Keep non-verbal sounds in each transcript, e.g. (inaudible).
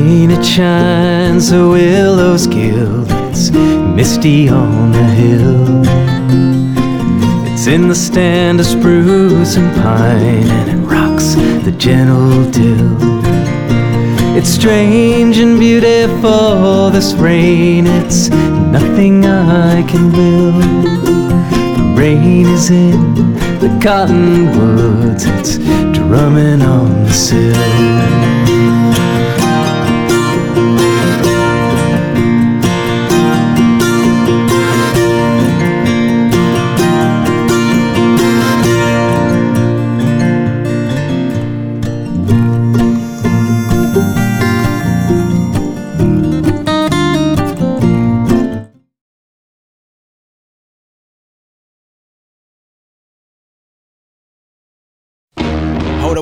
rain it shines, the willows gild. It's misty on the hill. It's in the stand of spruce and pine, and it rocks the gentle dill. It's strange and beautiful, this rain, it's nothing I can will. The rain is in the cottonwoods, it's drumming on the sill.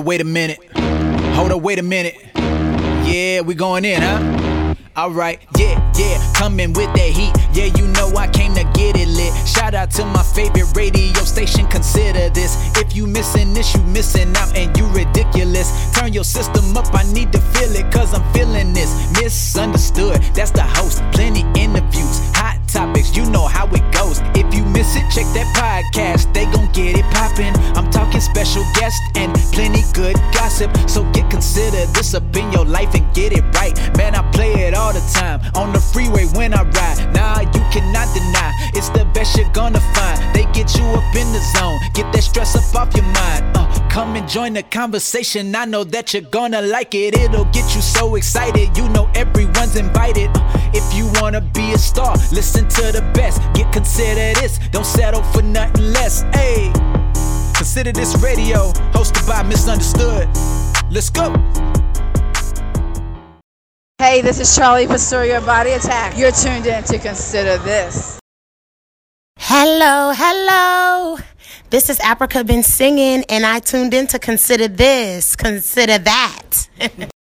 Wait a minute. Hold up, wait a minute. Yeah, we going in, huh? Alright, yeah, yeah, coming with that heat. Yeah, you know I came to get it lit. Shout out to my favorite radio station, consider this. If you missing this, you missing out and you ridiculous. Turn your system up, I need to feel it, cause I'm feeling this. Misunderstood, that's the host. Plenty interviews, hot topics, you know how it goes. If you miss check that podcast, they gon' get it poppin'. I'm talking special guests and plenty good gossip. So get consider this up in your life and get it right. Man, I play it all the time on the freeway when I ride. Nah, you cannot deny it's the best you're gonna find. They get you up in the zone, get that stress up off your mind. Come and join the conversation. I know that you're gonna like it. It'll get you so excited. You know everyone's invited. Uh, if you wanna be a star, listen to the best. Get considered this. Don't settle for nothing less. Hey. Consider this radio, hosted by Misunderstood. Let's go. Hey, this is Charlie Pastoria Body Attack. You're tuned in to Consider This. Hello, hello. This is Africa been singing, and I tuned in to consider this, consider that. (laughs)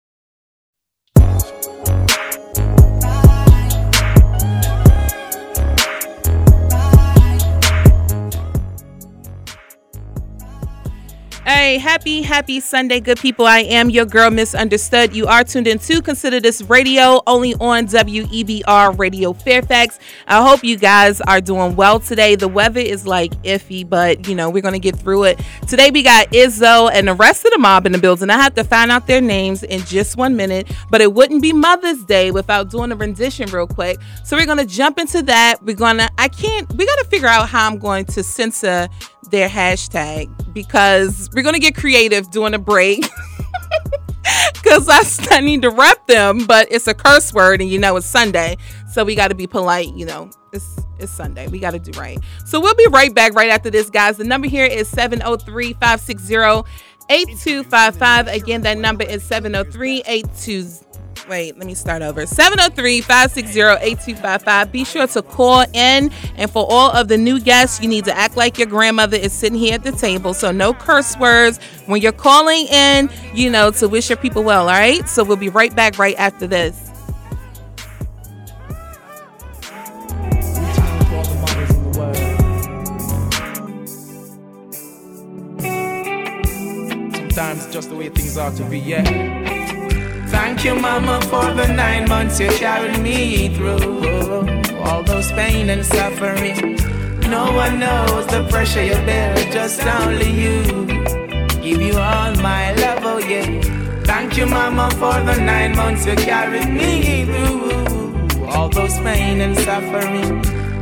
Hey, happy, happy Sunday, good people. I am your girl, Misunderstood. You are tuned in to Consider This Radio only on WEBR Radio Fairfax. I hope you guys are doing well today. The weather is like iffy, but you know, we're going to get through it. Today, we got Izzo and the rest of the mob in the building. I have to find out their names in just one minute, but it wouldn't be Mother's Day without doing a rendition real quick. So, we're going to jump into that. We're going to, I can't, we got to figure out how I'm going to censor their hashtag because we're gonna get creative during a break. (laughs) Cause I, I need to rep them, but it's a curse word, and you know it's Sunday, so we got to be polite. You know, it's it's Sunday. We got to do right. So we'll be right back right after this, guys. The number here is 703 560 8255. Again, that number is 703 82 wait, let me start over. 703-560-8255. Be sure to call in. And for all of the new guests, you need to act like your grandmother is sitting here at the table. So no curse words when you're calling in, you know, to wish your people well, all right? So we'll be right back right after this. Sometimes just the way things are to be, yeah. Thank you, Mama, for the nine months you carried me through. All those pain and suffering. No one knows the pressure you bear, just only you. Give you all my love, oh yeah. Thank you, Mama, for the nine months you carried me through. All those pain and suffering.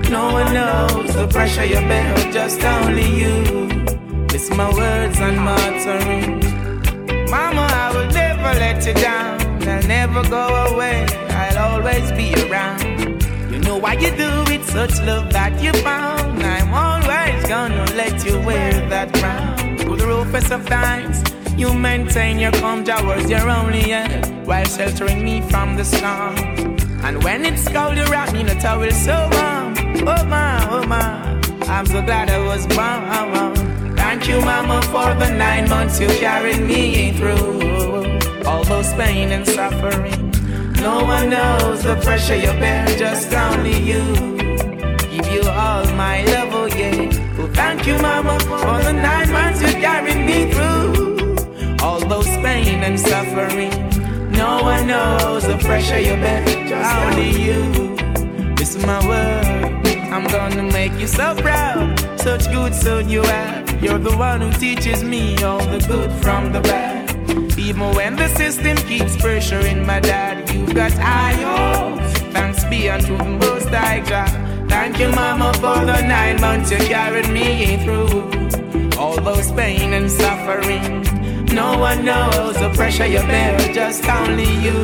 No one knows the pressure you bear, just only you. Listen my words and my uttering. Mama, I will never let you down. I'll never go away. I'll always be around. You know why you do it, such love that you found. I'm always gonna let you wear that crown. Through the roughest of times, you maintain your calm towards your only end while sheltering me from the storm. And when it's cold, you wrap me in a towel so warm. Oh my, oh my, I'm so glad I was born. Thank you, Mama, for the nine months you carried me through all those pain and suffering. No one knows the pressure you bear, just only you. Give you all my love, oh yeah. Oh, thank you, Mama, for the nine months you carried me through all those pain and suffering. No one knows the pressure you bear, just only you. This is my word. I'm gonna make you so proud. Such good son you have. You're the one who teaches me all the good from the bad. Even when the system keeps pressuring my dad, you've got hopes. Thanks be unto the most high God. Thank you, mama, for the nine months you carried me through. All those pain and suffering. No one knows the pressure you bear, just only you.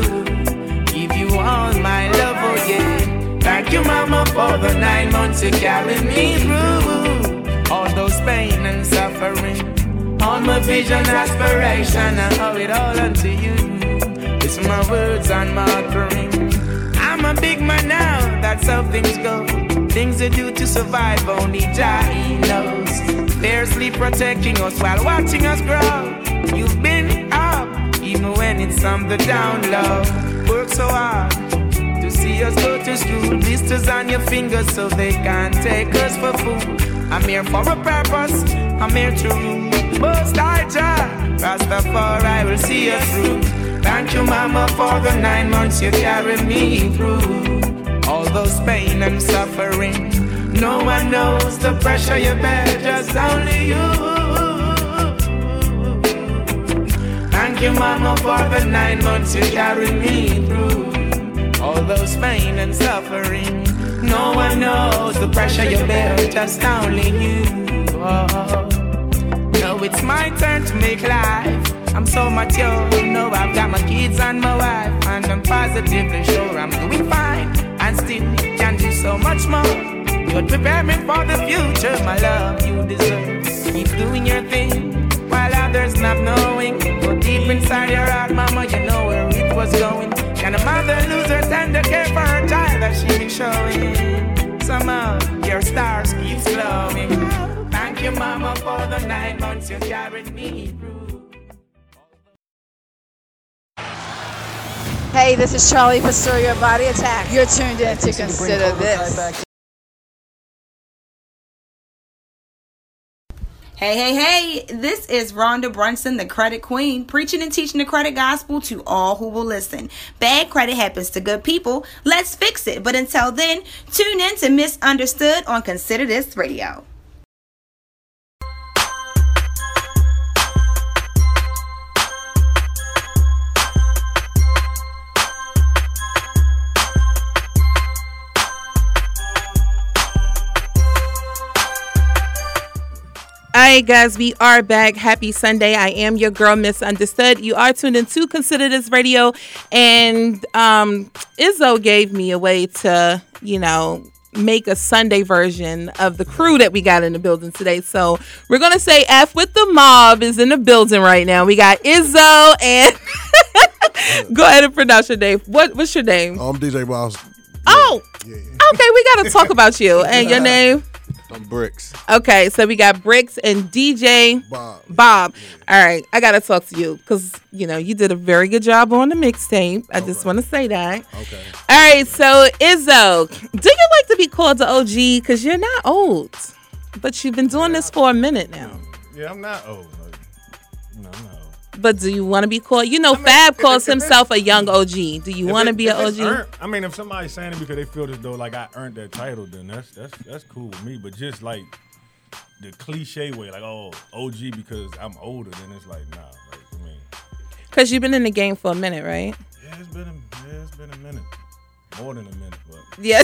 Give you all my love, oh yeah. Thank you, mama, for the nine months you carried me through. All pain and suffering. All my vision, aspiration, I owe it all unto you. It's my words and my offering. I'm a big man now, that's how things go. Things you do to survive, only He knows. Fiercely protecting us while watching us grow. You've been up, even when it's on the down low. Work so hard to see us go to school. Blisters on your fingers so they can't take us for food. I'm here for a purpose, I'm here to. Most I Rastafari will see you through. Thank you, Mama, for the nine months you carried me through. All those pain and suffering. No one knows the pressure you bear, just only you. Thank you, Mama, for the nine months you carried me through. All those pain and suffering. No one knows the pressure you bear, just only you. Oh. Now it's my turn to make life. I'm so mature, know I've got my kids and my wife, and I'm positively sure I'm doing fine, and still can do so much more. You'd prepare me for the future, my love. You deserve. Keep doing your thing while others not knowing. Go deep inside your heart, mama. You know where it was going. Can a mother lose her tender care for her child that she been showing? Somehow your stars keeps glowing. Thank you, mama, for the nine months you carried me through. Hey, this is Charlie Pastoria Body Attack. You're tuned in to consider this. Hey, hey, hey, this is Rhonda Brunson, the credit queen, preaching and teaching the credit gospel to all who will listen. Bad credit happens to good people. Let's fix it. But until then, tune in to Misunderstood on Consider This Radio. Right, guys, we are back. Happy Sunday. I am your girl, Misunderstood. You are tuned in to Consider This Radio. And um, Izzo gave me a way to, you know, make a Sunday version of the crew that we got in the building today. So we're going to say F with the mob is in the building right now. We got Izzo and (laughs) go ahead and pronounce your name. What, what's your name? I'm DJ Miles. Oh, okay. We got to talk about you and your (laughs) name. I'm Bricks. Okay, so we got Bricks and DJ Bob. Bob. All right, I gotta talk to you because you know you did a very good job on the mixtape. I just want to say that. Okay. All right, so Izzo, do you like to be called the OG? Because you're not old, but you've been doing this for a minute now. Yeah, I'm not old. Like, But do you want to be called? You know, I mean, Fab calls himself a young OG. Do you want to be an OG? earned- I mean, if somebody's saying it because they feel as though like I earned that title, then that's that's that's cool with me. But just like the cliche way, like oh OG because I'm older, then it's like nah. Like I mean, Because you've been in the game for a minute, right? yeah, it's been a, yeah, it's been a minute, more than a minute, but Yeah.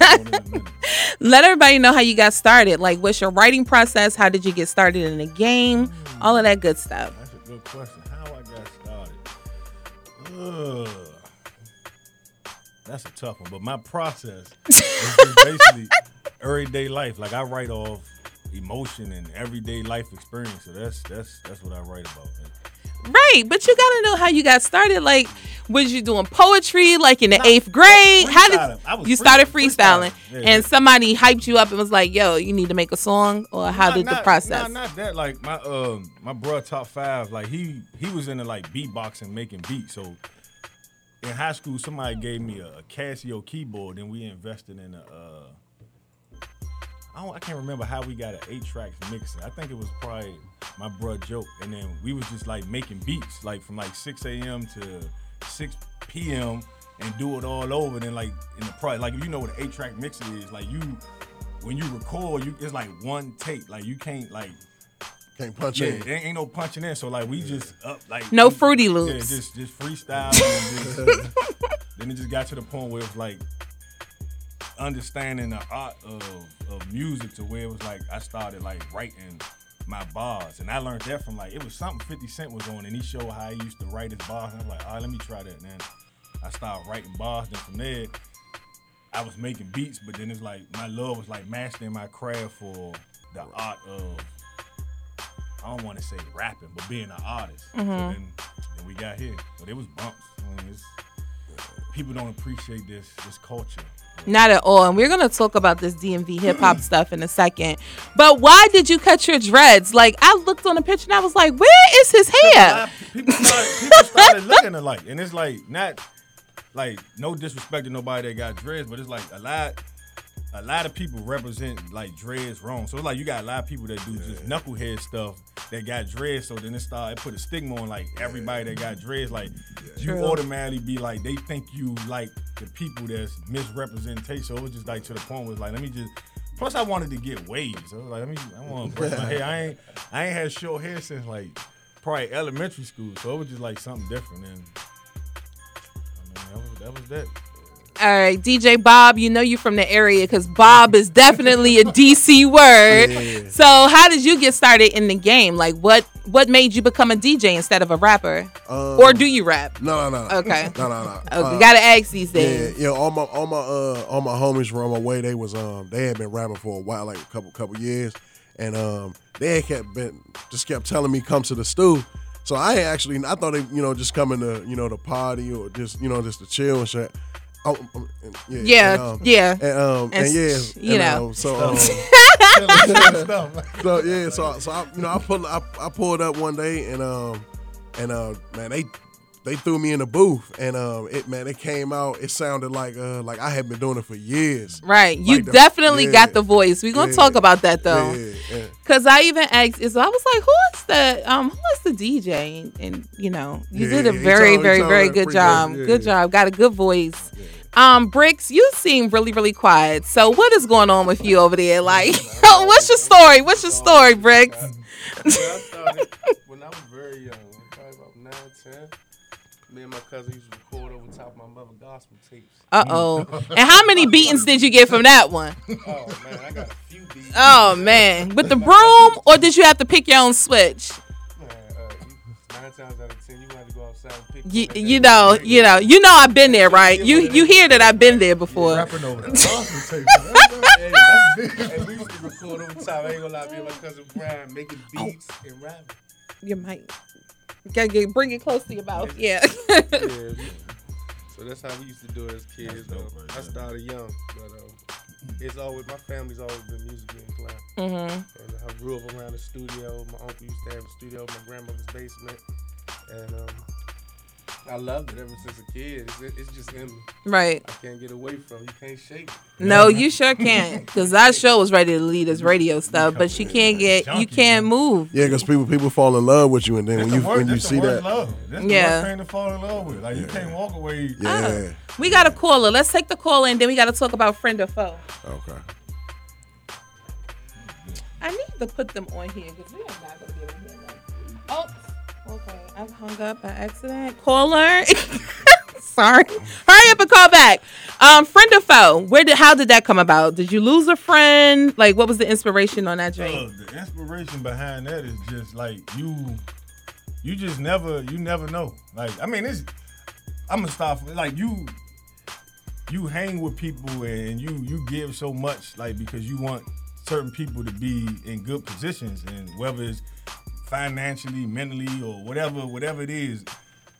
more than a minute. (laughs) Let everybody know how you got started. Like, what's your writing process? How did you get started in the game? Mm. All of that good stuff. That's a good question. How I got started? Ugh. That's a tough one. But my process is (laughs) basically everyday life. Like I write off emotion and everyday life experience. So that's that's that's what I write about. Right, but you gotta know how you got started. Like, was you doing poetry like in the eighth grade? How did you free- started freestyling? freestyling. Yeah, and yeah. somebody hyped you up and was like, "Yo, you need to make a song," or how Not- did the not- process? Nah, not that. Like my um my bro top five. Like he he was into like beatboxing, making beats. So in high school, somebody gave me a, a Casio keyboard, and we invested in a. Uh, I, don't, I can't remember how we got an eight tracks mixer. I think it was probably my bro joke, and then we was just like making beats, like from like 6 a.m. to 6 p.m. and do it all over. Then like in the pro, like if you know what an eight track mixer is. Like you, when you record, you it's like one take. Like you can't like. Can't punch yeah, in. there ain't no punching in. So like we just up like No we- Fruity Yeah, Loops. just just freestyle. and (laughs) just, then it just got to the point where it's like understanding the art of, of music to where it was like I started like writing my bars. And I learned that from like it was something 50 Cent was on and he showed how he used to write his bars. And I'm like, all right, let me try that. And then I started writing bars. Then from there, I was making beats, but then it's like my love was like mastering my craft for the art of I don't want to say rapping, but being an artist. So Mhm. then, then we got here. But it was bumps. I mean, it's, people don't appreciate this this culture. Not at all. And we're gonna talk about this DMV hip hop stuff in a second. But why did you cut your dreads? Like I looked on the picture and I was like, where is his hair? People started, people (laughs) started looking alike, and it's like not like no disrespect to nobody that got dreads, but it's like a lot. A lot of people represent like dreads wrong. So it's like you got a lot of people that do just knucklehead stuff that got dreads. So then it started it put a stigma on like everybody that got dreads. Like you True. automatically be like they think you like the people that's misrepresentation. So it was just like to the point where it's like let me just. Plus I wanted to get waves. I was like let me I want to brush my hair. I ain't I ain't had short hair since like probably elementary school. So it was just like something different. And I mean that was that was that. All right, DJ Bob, you know you from the area because Bob is definitely a (laughs) DC word. Yeah. So how did you get started in the game? Like what what made you become a DJ instead of a rapper? Um, or do you rap? No, no, no. Okay. (laughs) No, no, no. Okay, Uh, gotta ask these Yeah, things. yeah. All my, all my, uh, all my homies were on my way. They was, um, they had been rapping for a while, like a couple, couple years, and um, they had kept been just kept telling me come to the stew. So I actually, I thought they, you know, just coming to, you know, the party or just, you know, just to chill and shit. Oh, um, yeah, Yeah, and, um, yeah. and, um, And and, yeah, you and, know. um, so, um, (laughs) so yeah, so so I, you know, I pulled I, I pulled up one day and um and uh man they they threw me in the booth and um it man it came out it sounded like uh like I had been doing it for years. Right. You the- definitely yeah, got the voice. We're gonna yeah, talk about that though. Yeah, yeah. Cause I even asked is I was like, who is the um who is the DJ? And, and, you know, you Yeah, did a very, told- very, very good job. good, yeah, good yeah. job. Got a good voice. Um, Bricks, you seem really, really quiet. So what is going on with you over there? Like, (laughs) what's your story? What's your story, Bricks? (laughs) When I was very young, probably about 9, 10. Me and my cousin used to record over top of my mother gospel tapes. Uh oh. and how many beatings did you get from that one? (laughs) Oh man, I got a few beats. Oh man. With the broom or did you have to pick your own switch? Man, uh, nine times out of ten, you want to go outside and pick. You, you know, you know, you know I've been there, right? You you hear that I've been there before. Rapping over the (laughs) gospel tape. Hey, that's big. and we used to record over top. I ain't gonna lie, me and my cousin Brian making Oh. and rapping. Your mic. Gotta get, bring it close to your mouth. Yeah. yeah. So that's how we used to do it as kids. dope though. I started young, but um, it's always my family's always been musically inclined. hmm And I grew up around the studio. My uncle used to have a studio in my grandmother's basement, and um, I loved it ever since a kid. It's, it's just in me. Right. I can't get away from. it. You can't shake. it. No, you sure can't. Cause that show was ready to lead us radio stuff, but she can't get. You can't move. Yeah, because people people fall in love with you and then That's when you word, when you see that love. That's Yeah. the worst thing to fall in love with. Like you can't walk away. Uh, yeah. We got a caller. Let's take the caller, and then we got to talk about friend or foe. Okay. I need to put them on here because we are not gonna be able to hear them. Oh, okay. I've hung up by accident. Caller. (laughs) Sorry. Hurry up and call back. Um, friend or foe? Where did? How did that come about? Did you lose a friend? Like, what was the inspiration on that Uh, the inspiration behind that is just like you, you just never, you never know. Like I mean, it's I'm gonna stop. Like you, you hang with people and you you give so much, like because you want certain people to be in good positions, and whether it's financially, mentally, or whatever, whatever it is.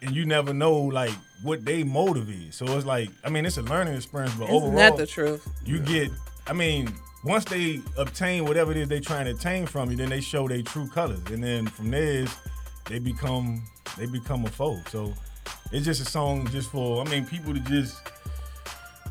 And you never know like what they motive is. So it's like, I mean, it's a learning experience, but Isn't overall, that the truth? you get i mean once they obtain whatever it is they're trying to attain from you then they show their true colors and then from there they become they become a foe so it's just a song just for i mean people to just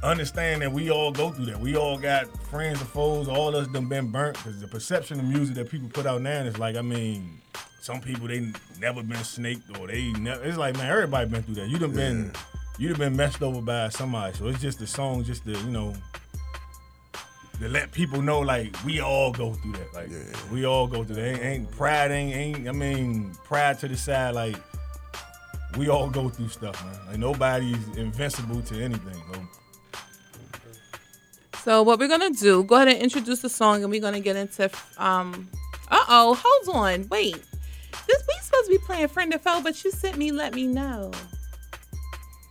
understand that we all go through that we all got friends and foes all of us done been burnt because the perception of music that people put out now is like i mean some people they never been snaked or they never. It's like man, everybody been through that. You done been you done been messed over by somebody. So it's just the song, just to you know. To let people know, like we all go through that, like we all go through that. Ain't, ain't pride, ain't, ain't. I mean, pride to the side, like we all go through stuff, man. Like nobody's invincible to anything. So So what we're gonna do? Go ahead and introduce the song, and we're gonna get into. Um, uh oh, hold on, wait. This we supposed to be playing friend or foe, but you sent me. Let me know.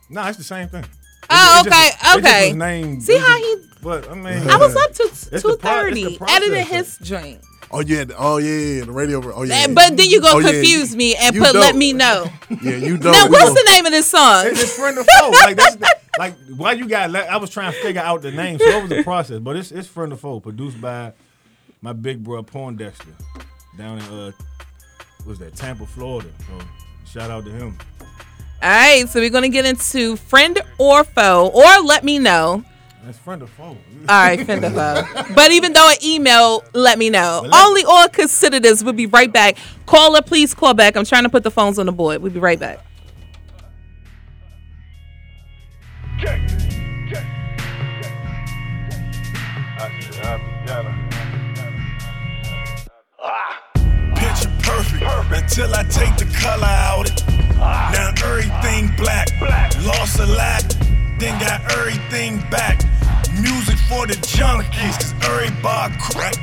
Nah, it's the same thing. Oh, okay, just okay. named- See how he? But I mean, I was up to two thirty the two pro- it's the thirty, process editing his joint. Oh yeah, oh yeah, yeah, the radio. Oh yeah. But then you Oh, gonna yeah. confuse me and You put "Let. Me Know." Yeah, you don't. Now, what's the name of this song? It's just friend or foe. Like that's the, like why you got. I was trying to figure out the name, so it was a process. But it's it's friend or foe, produced by my big bro Poindexter down in uh, was that Tampa, Florida. So shout out to him. All right, so we're gonna get into friend or foe, or let me know. That's friend or foe. All right, friend or foe. (laughs) But even though an email, let me know. But let- Only on consider this. We'll be right back. Caller, please call back. I'm trying to put the phones on the board. We'll be right back. Picture perfect until I take the color out it. Now everything black. Lost a lot, then got everything back. Music for the junkies, cause everybody crack.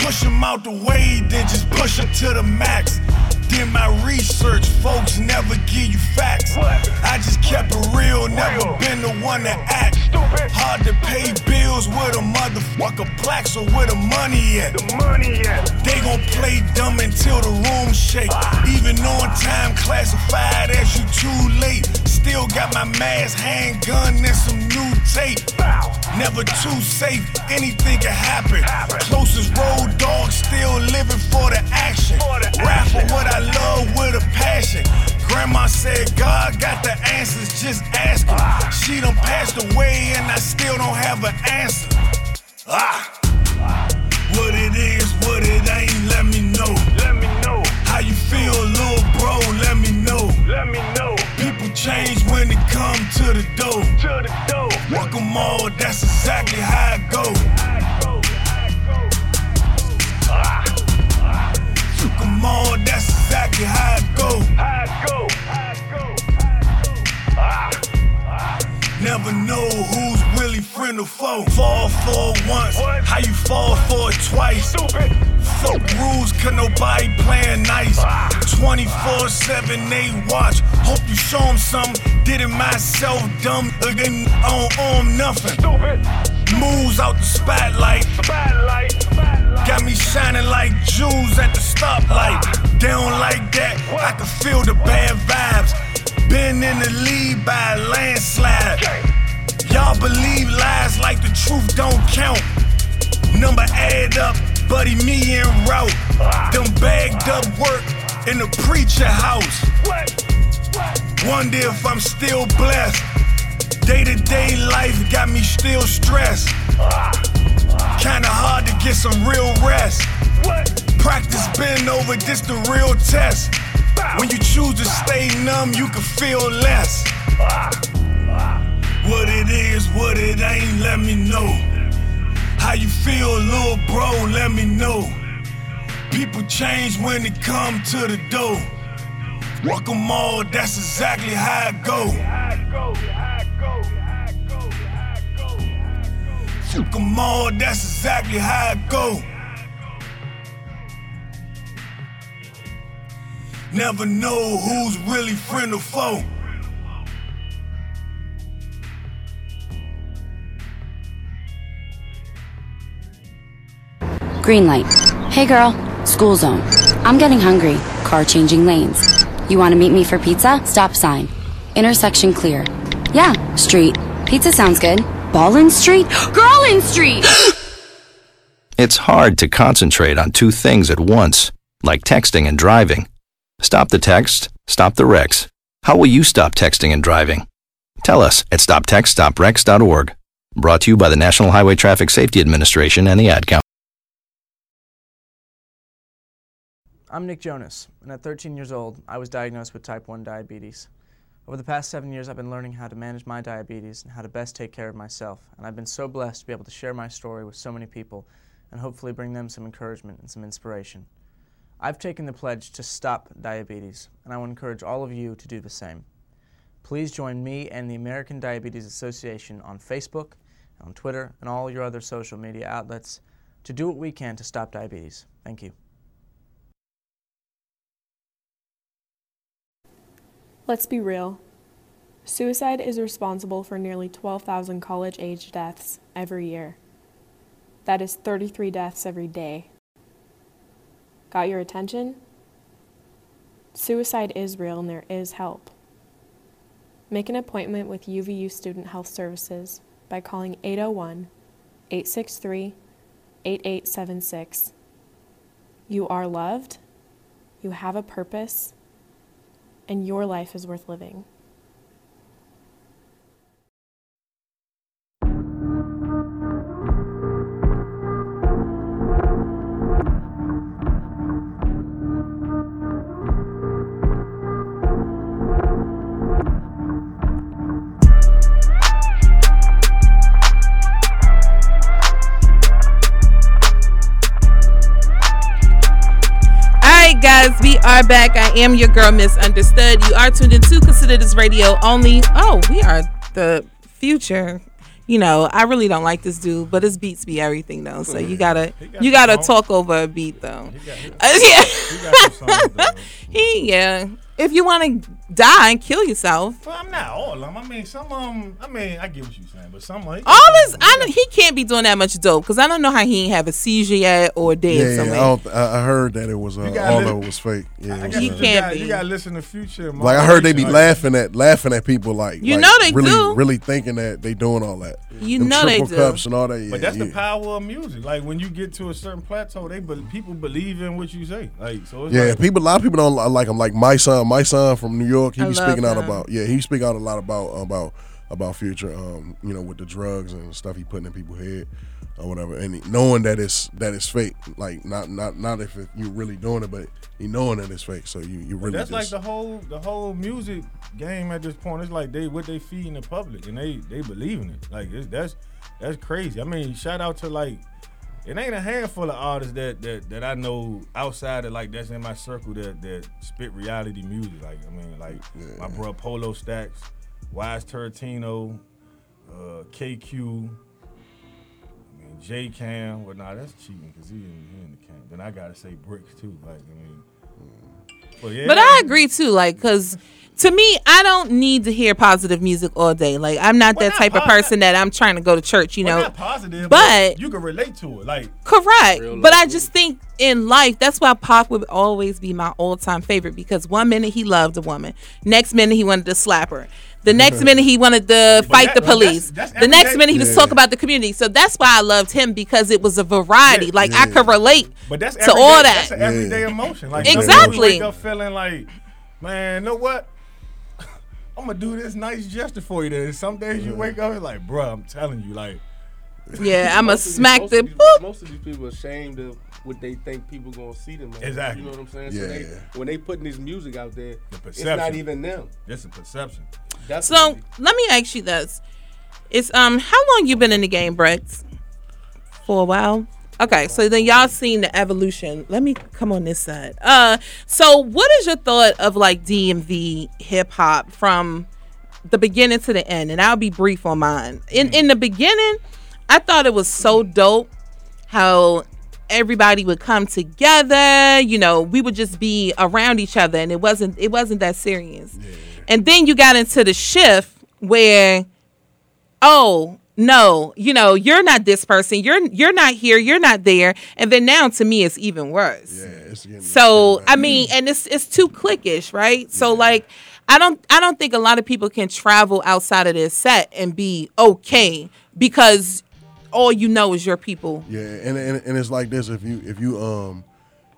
Push them out the way, then just push them to the max. Did my research, folks never give you facts. I just kept it real, never been the one to act. Hard to pay bills with a motherfucker plaque, so where the money at? The money at? They gon' play dumb until the room shake. Ah. Even on time classified as you. Still got my mask, handgun, and some new tape. Never too safe, anything can happen. Closest road dog, still living for the action. Rap for what I love with a passion. Grandma said God got the answers, just ask her. She done passed away and I still don't have an answer. Ah. What it is, what it ain't, let me know. Let me know. How you feel, little bro, let me know. Let me know. People change come to the door. To the door. Walk 'em all, that's exactly how it go. Ah. Took 'em all, that's exactly how it Never know who's really friend or foe. Fall for once, how you fall for it twice. Stupid. Fuck rules, cause nobody playing nice. 24 7 they watch. Hope you show them something. Did it myself, dumb. Again, owe 'em nothing. Stupid. Moves out the spotlight. Spotlight. Got me shining like jewels at the stoplight. They don't like that. I can feel the bad vibes. Been in the lead by a landslide. Y'all believe lies like the truth don't count. Number add up, buddy, me and route. Them bagged up work in the preacher house. Wonder if I'm still blessed. Day to day life got me still stressed. Kinda hard to get some real rest. Practice been over, this the real test. When you choose to stay numb, you can feel less. What it is, what it ain't, let me know. How you feel, little bro, let me know. People change when they come to the door. Walk 'em all, that's exactly how it go. Walk 'em all, that's exactly how it go. Never know who's really friend or foe. Green light. Hey girl, school zone. I'm getting hungry. Car changing lanes. You want to meet me for pizza? Stop sign. Intersection clear. Yeah, street. Pizza sounds good. Ballin Street? (gasps) Girlin Street! (gasps) It's hard to concentrate on two things at once, like texting and driving. Stop the text, stop the wrecks. How will you stop texting and driving? Tell us at stoptextsstopwrecks.org. Brought to you by the National Highway Traffic Safety Administration and the Ad Council. I'm Nick Jonas, and at 13 years old, I was diagnosed with type 1 diabetes. Over the past seven years, I've been learning how to manage my diabetes and how to best take care of myself, and I've been so blessed to be able to share my story with so many people and hopefully bring them some encouragement and some inspiration. I've taken the pledge to stop diabetes, and I to encourage all of you to do the same. Please join me and the American Diabetes Association on Facebook, on Twitter, and all your other social media outlets to do what we can to stop diabetes. Thank you. Let's be real. Suicide is responsible for nearly 12,000 college age deaths every year. That is 33 deaths every day. Got your attention? Suicide is real and there is help. Make an appointment with UVU Student Health Services by calling 801 863 8876. You are loved, you have a purpose, and your life is worth living. Am your girl, Misunderstood. You are tuned into Consider This Radio only. Oh, we are the future. You know, I really don't like this dude, but his beats be everything though. So you gotta, you gotta talk over a beat though. Uh, (laughs) yeah. (laughs) he, yeah. If you want to die and kill yourself, Well, I'm not all of them. I mean, some of them. I mean, I get what you're saying, but some of 'em- all this, I know he can't be doing that much dope because I don't know how he ain't have a seizure yet or dead Yeah, yeah, I, somewhere. don't, I I heard that it was uh, You all of it was fake. Yeah, was, He you uh, can't gotta- be. You gotta listen to Future. and Like I heard they be Moderation, laughing at laughing at people like You like, know they really do. really thinking that they doing all that. You Them know they triple do. cups and all that. Yeah, But that's yeah. the power of music. Like when you get to a certain plateau, they be, people believe in what you say. Like so. It's Yeah, like, people. A lot of people don't like him. Like my son, my son from New York. He I be love speaking out about. Yeah, he speak out a lot about about about future. Um, you know, with the drugs and stuff he putting in people's head or whatever, and he- knowing that it's that it's fake. Like not not not if it, you really doing it, but he knowing that it's fake. So you you But really that's just like the whole the whole music game at this point. It's like they what they feeding the public and they they believe in it. Like it's, that's that's crazy. I mean, shout out to like it ain't a handful of artists that that, that I know outside of like that's in my circle that that spit reality music. Like I mean, like my bro Polo Stacks, Wise Tarantino, uh, KQ. I mean, J Cam, well, nah, that's cheating because he in, he in the camp. Then I gotta say Bricks too. Like, I mean, but yeah. But I agree too, like, cause to me, I don't need to hear positive music all day. Like, I'm not that type of person that I'm trying to go to church, you Well, know. not positive, but you can relate to it. Like correct. But I just think in life, that's why Pac would always be my all-time favorite because one minute he loved a woman, next minute he wanted to slap her. The next (laughs) minute he wanted to fight that- the but that's- police. that's the next everyday- minute he was Yeah. talking about the community. So that's why I loved him because it was a variety. like I could relate But that's to everyday, all that. That's an everyday emotion. Like some Exactly. people wake up feeling like, man, know what? I'm gonna do this nice gesture for you. Then some days you wake up and like, bro, I'm telling you, like, Yeah, (laughs) I'ma Most of these- smack most the boop. Most of these people are ashamed of what they think people gonna see them. As. Exactly. You know what I'm saying? so Yeah, they, yeah. when they putting this music out there, the it's not even them. It's a perception. So let me ask you this: It's um, how long you been in the game, Brett? For a while. Okay, so then y'all seen the evolution. Let me come on this side. Uh, so what is your thought of like DMV hip hop from the beginning to the end? And I'll be brief on mine. In in the beginning, I thought it was so dope how everybody would come together you know we would just be around each other and it wasn't it wasn't that serious and then you got into the shift where oh no you know you're not this person you're you're not here you're not there and then now to me it's even worse Yeah, it's getting so I mean, and it's it's too cliquish, right? So like, I don't I don't think a lot of people can travel outside of their set and be okay because all you know is your people. Yeah, and, and and it's like this. If you if you um,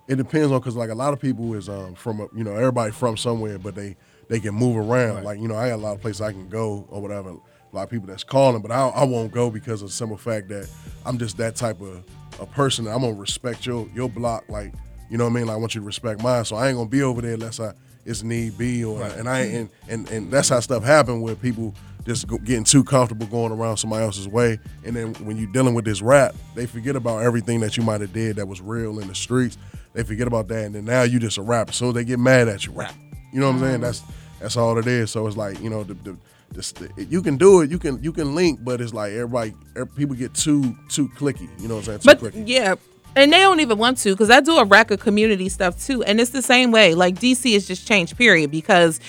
it depends on because like a lot of people is um from a, you know everybody from somewhere, but they they can move around. Like you know I got a lot of places I can go or whatever. A lot of people that's calling, but I I won't go because of the simple fact that I'm just that type of a person. I'm gonna respect your your block like You know what I mean? Like I want you to respect mine. So I ain't gonna be over there unless I it's need be or Right. and I and, and and that's how stuff happen where people just go, getting too comfortable going around somebody else's way. And then when you're dealing with this rap, they forget about everything that you might have did that was real in the streets. They forget about that, and then now you just a rapper. So they get mad at you, rap. You know what I'm saying? That's that's all it is. So it's like you know the, the, the you can do it, you can you can link, but it's like everybody, er- people get too too clicky. You know what I'm saying? Too But clicky. yeah, and they don't even want to because I do a rack of community stuff too, and it's the same way. Like DC has just changed, period. Because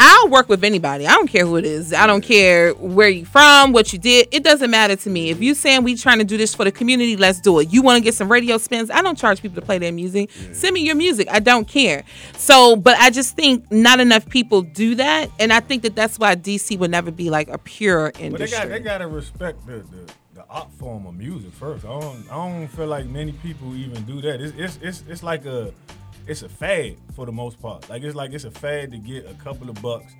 I'll work with anybody. I don't care who it is. I don't care where you from, what you did. It doesn't matter to me. If you saying we trying to do this for the community, let's do it. You want to get some radio spins? I don't charge people to play their music. Send me your music. I don't care. So, but I just think not enough people do that, and I think that that's why DC would never be like a pure But they industry. got they gotta respect the, the the art form of music first. I don't I don't feel like many people even do that. It's it's it's, it's like a it's a fad for the most part. Like it's like it's a fad to get a couple of bucks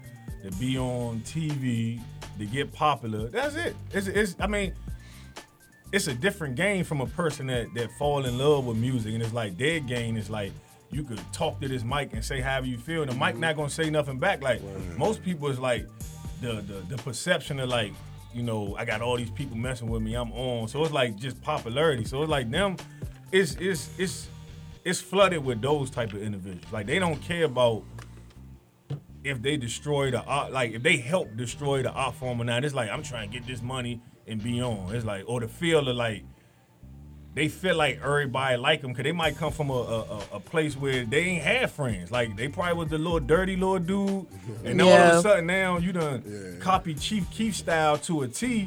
to be on TV to get popular. That's it. It's it's I mean it's a different game from a person that that fall in love with music. And it's like their game is like you could talk to this mic and say however you feel. And the mic mm-hmm. not gonna say nothing back. Like most people is like the, the the perception of like you know i got all these people messing with me i'm on. So it's like just popularity. So it's like them it's it's it's it's flooded with those type of individuals like they don't care about if they destroy the art, like if they help destroy the art form or not, it's like I'm trying to get this money and be on. It's like or the feel of like they feel like everybody like them because they might come from a, a, a- a place where they ain't have friends. Like they probably was the little dirty little dude, and then all of a sudden now you done copy Chief Keef style to a T,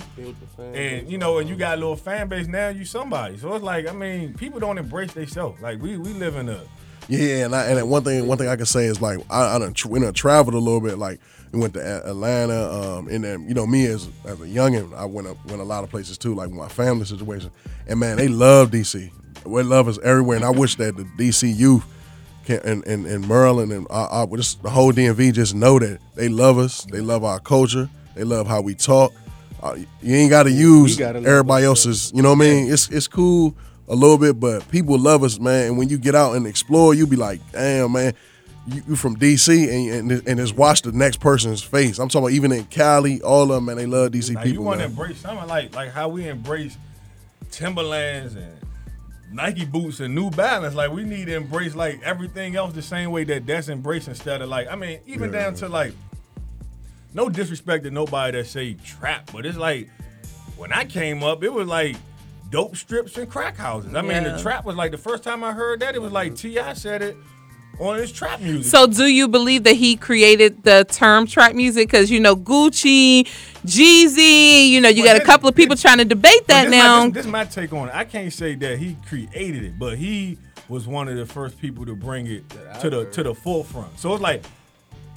and you know, and you got a little fan base now. You somebody. So it's like I mean, people don't embrace themselves. Like we we live in a Yeah, and I, and one thing one thing I can say is like I, I done, tra- we done traveled a little bit. Like we went to Atlanta, um, and then you know me as as a youngin, I went up, went a lot of places too, like my family situation. And man, they love DC. We love us everywhere, and I wish that the DC youth can and and, and Maryland and just the whole DMV just know that they love us. They love our culture. They love how we talk. Uh, you ain't got to use gotta everybody else's. You know what I mean? It's it's cool a little bit, but people love us, man. And when you get out and explore, you be like, damn, man, you, you from DC, and, and and just watch the next person's face. I'm talking about even in Cali, all of them, man, they love DC Like you want to embrace something like like how we embrace Timberlands and Nike boots and New Balance. Like we need to embrace like everything else the same way that that's embraced instead of like I mean even Yeah. down to like no disrespect to nobody that say trap, but it's like when I came up, it was like dope strips and crack houses. I mean Yeah. the trap was like the first time I heard that it was like T.I. said it on his trap music. So, do you believe that he created the term trap music? Because you know Gucci, Jeezy, you know you got a couple of people trying to debate But that this now. My, this, this is my take on it. I can't say that he created it, but he was one of the first people to bring it to the to the forefront. So it's like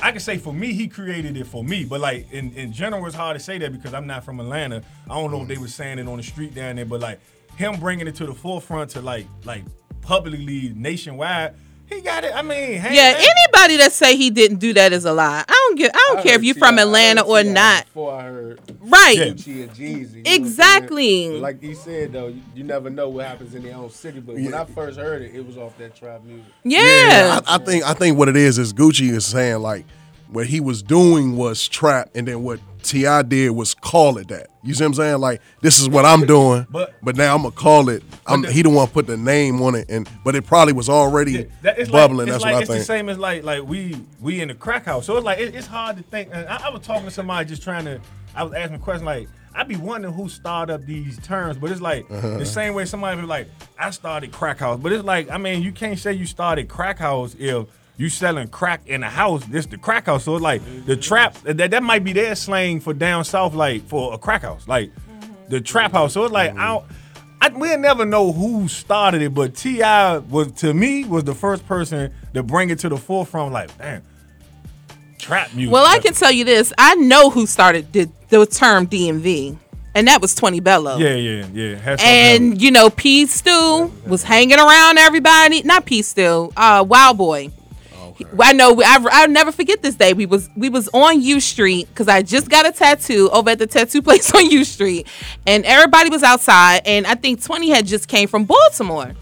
I can say for me, he created it for me. But like in, in general, it's hard to say that because I'm not from Atlanta. I don't know if they mm. were saying it on the street down there, but like him bringing it to the forefront to like like publicly nationwide, he got it. I mean, hey, yeah, hey, anybody that say he didn't do that is a lie. I don't give. I don't care if you're from Atlanta or not. Before I heard Right. Gucci Jeezy. you know Exactly. Like he said though, you, you never know what happens in their own city. But when I first heard it, it was off that trap music. Yeah. I, I think I think what it is is Gucci is saying like what he was doing was trap, and then what T.I. did was call it that. You see what I'm saying? Like this is what I'm doing, But- but, now I'm gonna call it. I'm, he the one put the name on it, and but it probably was already That, it's bubbling. Like, that's like, what I it's think. the same as like like we we in the crack house. So it's like it, it's hard to think. And I, I was talking to somebody just trying to. I was asking a question like I'd be wondering who started up these terms, but it's like Uh-huh. the same way somebody be like I started crack house, but it's like I mean you can't say you started crack house if you selling crack in a house. This the crack house. So it's like the trap that that might be their slang for down south, like for a crack house, like the trap house. So it's like I. don't- I, we'll never know who started it, but T.I. was to me was the first person to bring it to the forefront. Like, damn, trap music. Well, I can tell you this. I know who started the, the term DMV, and that was Twenty Bello. Yeah, yeah, yeah. Something else. And you know, P Stew was hanging around everybody. Not P Stew, uh, Wild Boy. He- I know. I, I'll never forget this day. We was we was on U Street because I just got a tattoo over at the tattoo (laughs) place on U Street, and everybody was outside. And I think Twenty had just came from Baltimore,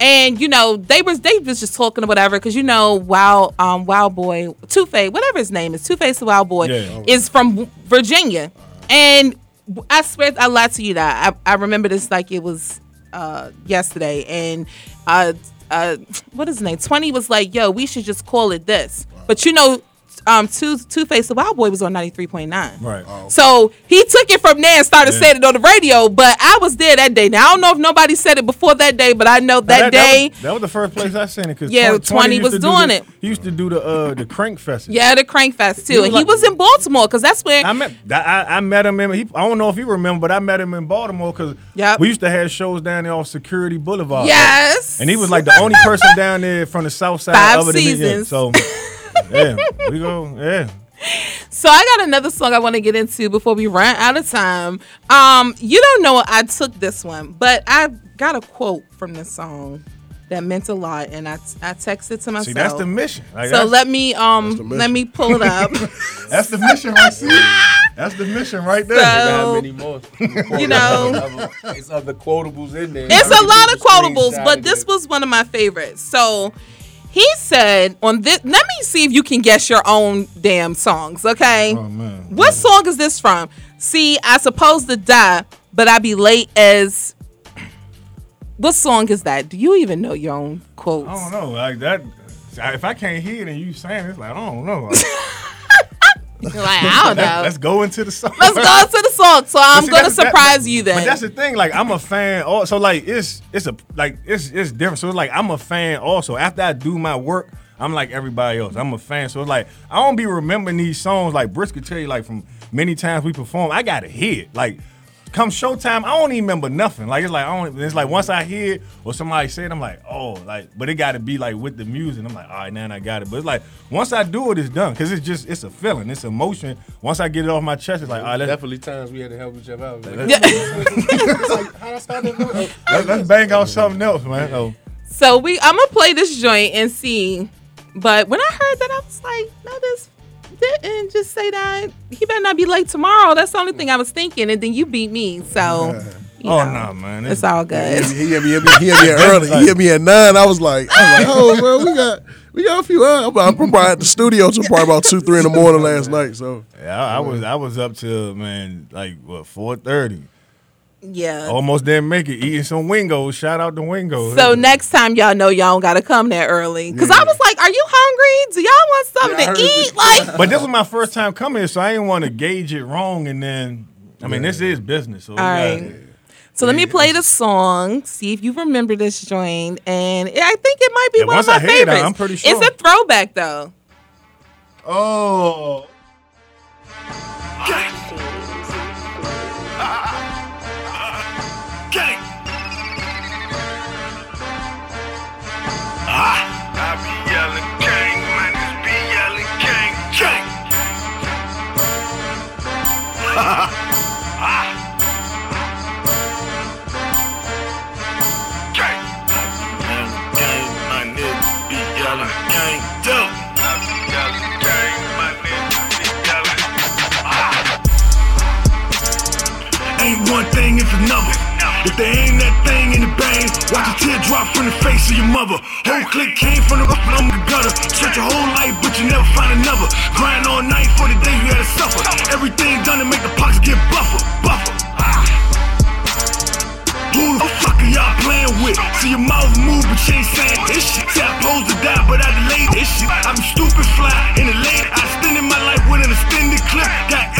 and you know they was they was just talking or whatever because you know Wild um Wild Boy Two Face whatever his name is Two Face the Wild Boy Yeah. is from Virginia, and I swear I lied to you that I, I remember this like it was uh yesterday, and uh uh what is his name Twenty was like yo we should just call it this, but you know. Um, Two Two Face the Wild Boy was on ninety three point nine. Right. So he took it from there and started Yeah. saying it on the radio. But I was there that day. Now I don't know if nobody said it before that day, but I know that, day. was, that was the first place I seen it. Cause Yeah, 20 20 was to do doing the- it. He used to do the uh the Crank Fest. yeah, the Crank Fest He too, was and he was in Baltimore because that's where I met I, I met him in. He, I don't know if you remember, but I met him in Baltimore because Yep. we used to have shows down there off Security Boulevard. Yes. and he was like the only person down there from the South Side. Five other than. Yeah. So (laughs) yeah, we go. Yeah, So I got another song I want to get into before we run out of time. Um, you don't know I took this one, but I got a quote from this song that meant a lot, and I I texted to myself. see, that's the mission. Like, so let me um let me pull it up. (laughs) That's the mission right (laughs) there. That's the mission right there. So, How many more? you know. it's other quotables in there. It's a lot of quotables, but this was one of my favorites. So he said on this let me see if you can guess your own damn songs, okay? Oh man. What song is this from? See, I supposed to die, but I be late as what song is that? Do you even know your own quotes? I don't know. Like that. If I can't hear it and you saying it, it's like I don't know. (laughs) You're like, I don't (laughs) know. Let's go into the song. Let's go into the song. So I'm see, gonna that's- that- surprise you then. But that's the thing. Like I'm a fan. Also, like it's it's a like it's it's different. So it's like I'm a fan. Also, after I do my work, I'm like everybody else. I'm a fan. So it's like I don't be remembering these songs. Like Brisk could tell you, like from many times we perform, I gotta hear it. Like come showtime, I don't even remember nothing. Like it's like I don't. It's like once I hear it or somebody say it, I'm like, oh, like. But it got to be like with the music. I'm like, all right, now I got it. But it's like once I do it, it's done because it's just it's a feeling, it's emotion. Once I get it off my chest, it's like, all right, let's, Definitely times we had to help each other out. Like, Yeah. It's like, how start (laughs) let's, let's bang out something else, man. Oh. So we I'm gonna play this joint and see. But when I heard that, I was like, no, this didn't just say that. He better not be late tomorrow. That's the only thing I was thinking. And then you beat me. So you Oh know, no, man! It's all good. He hit me, he hit me, he hit me early. He hit me at nine. I was like, I was like, oh, bro, we got we got a few. Uh, I'm, I'm probably at the studio till probably about two, three in the morning last night. So Yeah, I, I was I was up till man like what four thirty. Yeah. Almost didn't make it. Eating some wingos. Shout out to wingos. So next time y'all know y'all don't gotta come there early. Cause I was like, Are you hungry? Do y'all want something to eat? Like but this was my first time coming here, so I didn't want to gauge it wrong. And then, I mean, this is business. So All right. So let me play the song, see if you remember this joint. And I think it might be Yeah, one of my I hear it, favorites. I'm pretty sure. It's a throwback though. Oh. Gang. One thing, it's another. If there ain't that thing in the bang, watch a tear drop from the face of your mother. Whole clique came from the up from the gutter. Search your whole life, but you never find another. Grind all night for the day you had to suffer. Everything done to make the pockets get buffer, buffer. Who the fuck are y'all playing with? See your mouth move, but you ain't saying this shit. See, I supposed to die, but I delayed this shit. I'm stupid fly in the lane. I extended my life with an extended clip. Got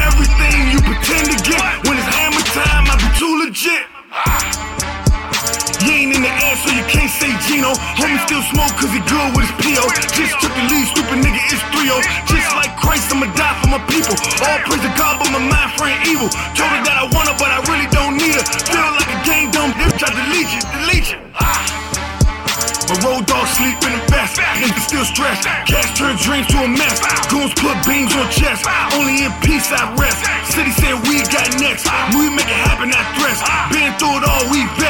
we best.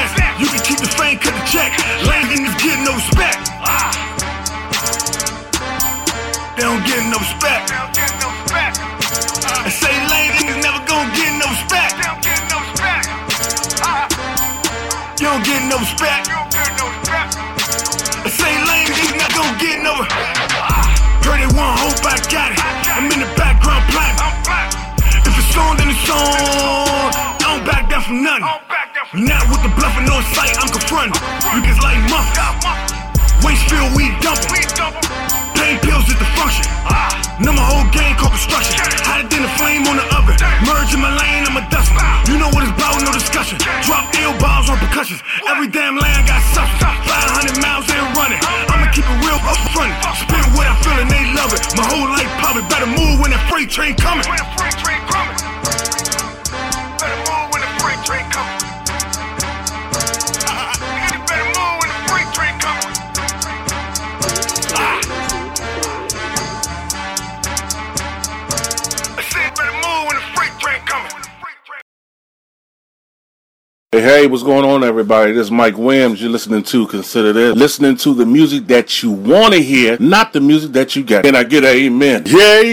Hey, hey, what's going on, everybody? This is Mike Williams. You're listening to Consider This. Listening to the music that you want to hear, not the music that you got. Can I get an amen? Yay!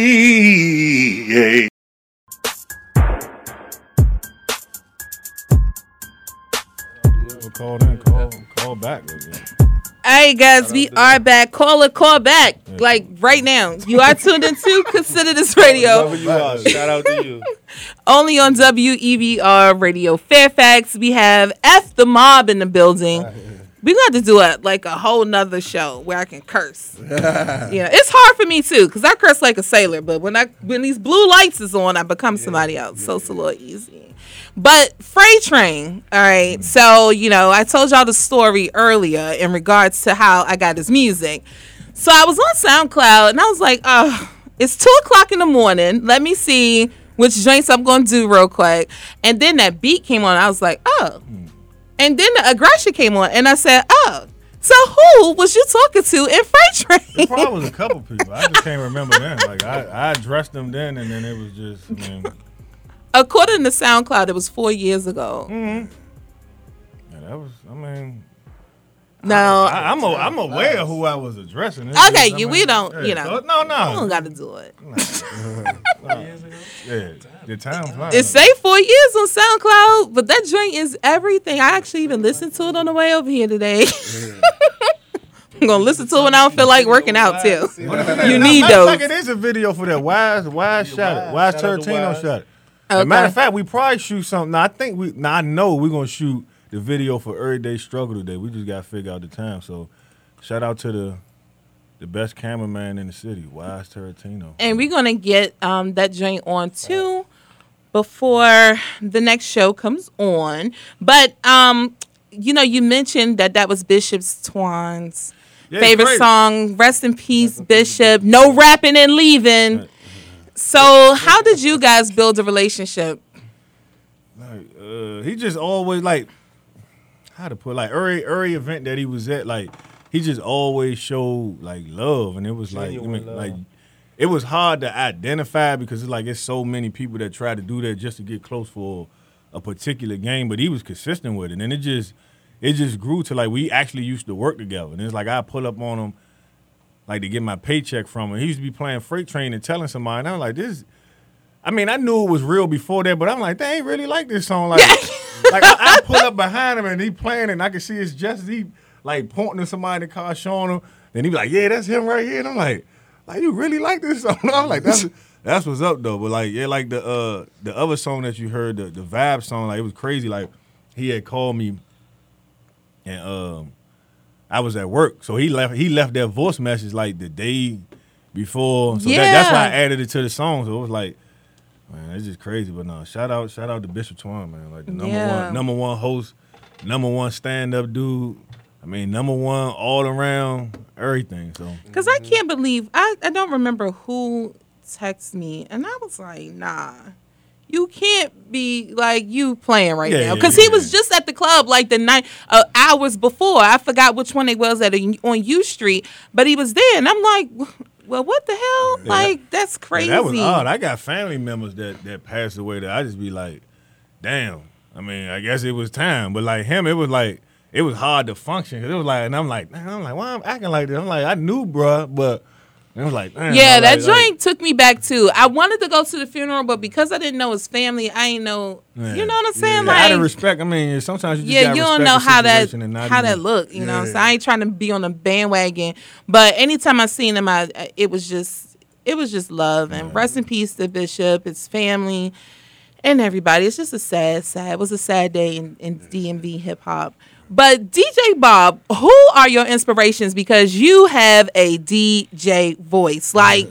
Yay! Call in, call, call back. Hey guys, we are back. Call a call back. Like right now. You are tuned into Consider This Radio. Whoever you are, shout out to you. (laughs) Only on WEBR Radio Fairfax. We have F the Mob in the building. We got to do a like a whole nother show where I can curse. (laughs) yeah, it's hard for me too because I curse like a sailor. But when I when these blue lights is on, I become somebody else. So it's a little easy. But Freight Train, all right. Mm. So you know, I told y'all the story earlier in regards to how I got his music. So I was on SoundCloud and I was like, oh, it's two o'clock in the morning. Let me see which joints I'm gonna do real quick. And then that beat came on. I was like, oh. Mm. And then the aggression came on, and I said, oh. So who was you talking to in Freight Train? It probably was a couple people. I just can't remember them. Like I, I addressed them then, and then it was just. I mean, According to SoundCloud, it was four years ago. Mm-hmm. yeah, that was. I mean, No, I, I'm a, I'm aware of who I was addressing. It's Okay, just, I you- we don't, yeah, you know. so- no, no. We don't got to do it. (laughs) Yeah, the time flies. It say four years on SoundCloud, but that joint is everything. I actually even listened to it on the way over here today. (laughs) I'm gonna listen to it when I don't feel like working out too. You need Matter of fact, those. it is a video for that. Wise, Wise shot it. Wise Shout out to Tarantino Wise. shot it. As a matter of fact, we probably shoot something. Now, I think we. Now I know we're gonna shoot the video for Everyday Struggle today. We just gotta figure out the time. So, shout out to the the best cameraman in the city, Wise Tarantino. and we're gonna get um, that joint on too before the next show comes on. But um, you know, you mentioned that that was Bishop's Twan's Yeah, favorite crazy. song. Rest in peace, Bishop. No rapping and leaving. So, how did you guys build a relationship? Like, uh, he just always like how to put like every every event that he was at, like he just always showed like love, and it was like I Genuine mean, like it was hard to identify because it's like it's so many people that try to do that just to get close for a particular game, but he was consistent with it, and it just it just grew to like we actually used to work together, and it's like I pull up on him like to get my paycheck from him. He used to be playing freight train and telling somebody, and I'm like this. I mean, I knew it was real before that, but I'm like, they ain't really like this song. Like, (laughs) like I, I pull up behind him and he playing and I can see his just he like pointing to somebody in the car, showing him. Then he be like, yeah, that's him right here. And I'm like, like you really like this song? (laughs) I'm like, that's (laughs) that's what's up though. But like, yeah, like the uh the other song that you heard, the the vibe song, like it was crazy. Like he had called me, and um, I was at work, so he left he left that voice message like the day before. So that, that's why I added it to the song. So it was like. Man, it's just crazy, but no. Shout out, shout out to Bishop Twan, man. Like the number Yeah. one, number one host, number one stand up dude. I mean, number one all around everything. So Because I can't believe I, I don't remember who texted me, and I was like, nah. You can't be like you playing right Yeah, now because yeah, he was just at the club like the night uh, hours before. I forgot which one it was at on U Street, but he was there, and I'm like, well, what the hell? Yeah. Like that's crazy. Yeah, that was odd. I got family members that that passed away that I just be like, damn. I mean, I guess it was time, but like him, it was like it was hard to function. 'Cause it was like, and I'm like, man, I'm like, why I'm acting like this? I'm like, I knew, bruh, but it was like, man, yeah, that like- like- joint took me back too. I wanted to go to the funeral, but because I didn't know his family, I ain't know. Yeah. You know what I'm saying? Yeah, out of respect, I mean, sometimes you just yeah, you don't know how that how even- that look. You know, Yeah. so I ain't trying to be on the bandwagon. But anytime I seen him, I it was just it was just love and rest in peace to Bishop, his family, and everybody. It's just a sad, sad. It was a sad day in, in DMV hip hop. But DJ Bob, who are your inspirations? Because you have a DJ voice, like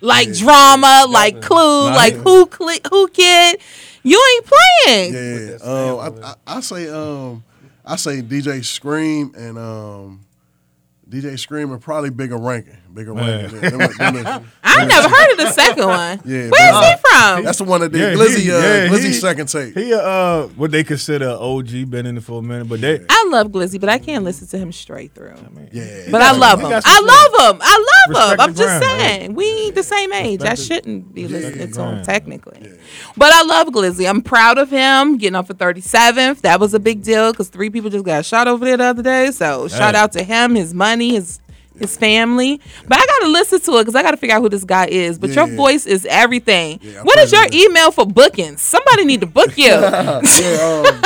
like drama, like Clue, Nah, like yeah. Who Cli- Whoo Kid. You ain't playing. Yeah, um, I, I, I say um, I say DJ Scream and um, DJ Scream and probably Bigga Rankin, Bigga Rankin. Them- them- them- them- I never heard of the second (laughs) one. Yeah, Where's but- he from? That's the one that did Yeah, Glizzy. he- uh, yeah, Glizzy's he- second tape. He uh, what they consider OG, been in it for a minute, but they I love Glizzy, but I can't listen to him straight through. Yeah, But I love he him. got some I love him. I love him. I'm the just grind, man. saying. We ain't the same age. I Respect the- shouldn't be listening the to him grind. technically. But I love Glizzy. I'm proud of him getting up for 37th. That was a big deal because three people just got shot over there the other day. So shout out to him, his money, his his family. But I gotta listen to it because I gotta figure out who this guy is. But your voice is everything. What is your email for bookings? Somebody need to book you. (laughs) yeah, um,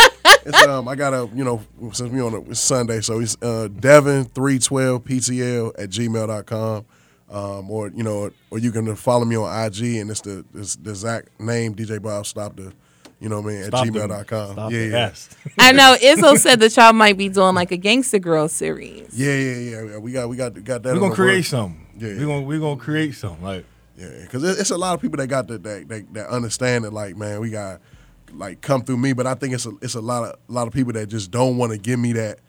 it's, um, I got a, you know, since we on a, it's Sunday, so it's uh, Devin312PTL at gmail.com. Um, or, you know, or you can follow me on IG and it's the, it's the exact name, DJ Bob Stop the, you know what I mean, at Stop the- gmail.com. stop yeah, the yeah. S. (laughs) I know Izzo said that y'all might be doing like a Gangsta Grillz series. Yeah, yeah, yeah, yeah. We got, we got, got that. we're gonna create works. something. Yeah. we're gonna we're gonna create something. Like Yeah, because it's a lot of people that got that that, that that understand it. Like, man, we got like come through me, but I think it's a it's a lot of a lot of people that just don't want to give me that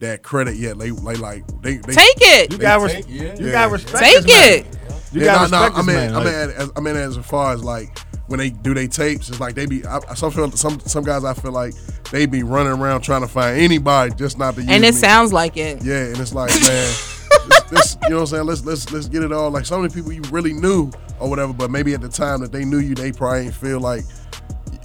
that credit yet. They like like they, they Take it. you they got take- Yeah. you got respect. Take this man. it. You yeah, got no, no, respect I mean, man. I like- mean, as, I mean, as far as like when they do their tapes, it's like they be. I, some feel, some some guys, I feel like they be running around trying to find anybody just not to use And it me. sounds like it. Yeah, and it's like, (laughs) man, this, this, you know what I'm saying? Let's let's let's get it all. Like so many people you really knew or whatever, but maybe at the time that they knew you, they probably ain't feel like,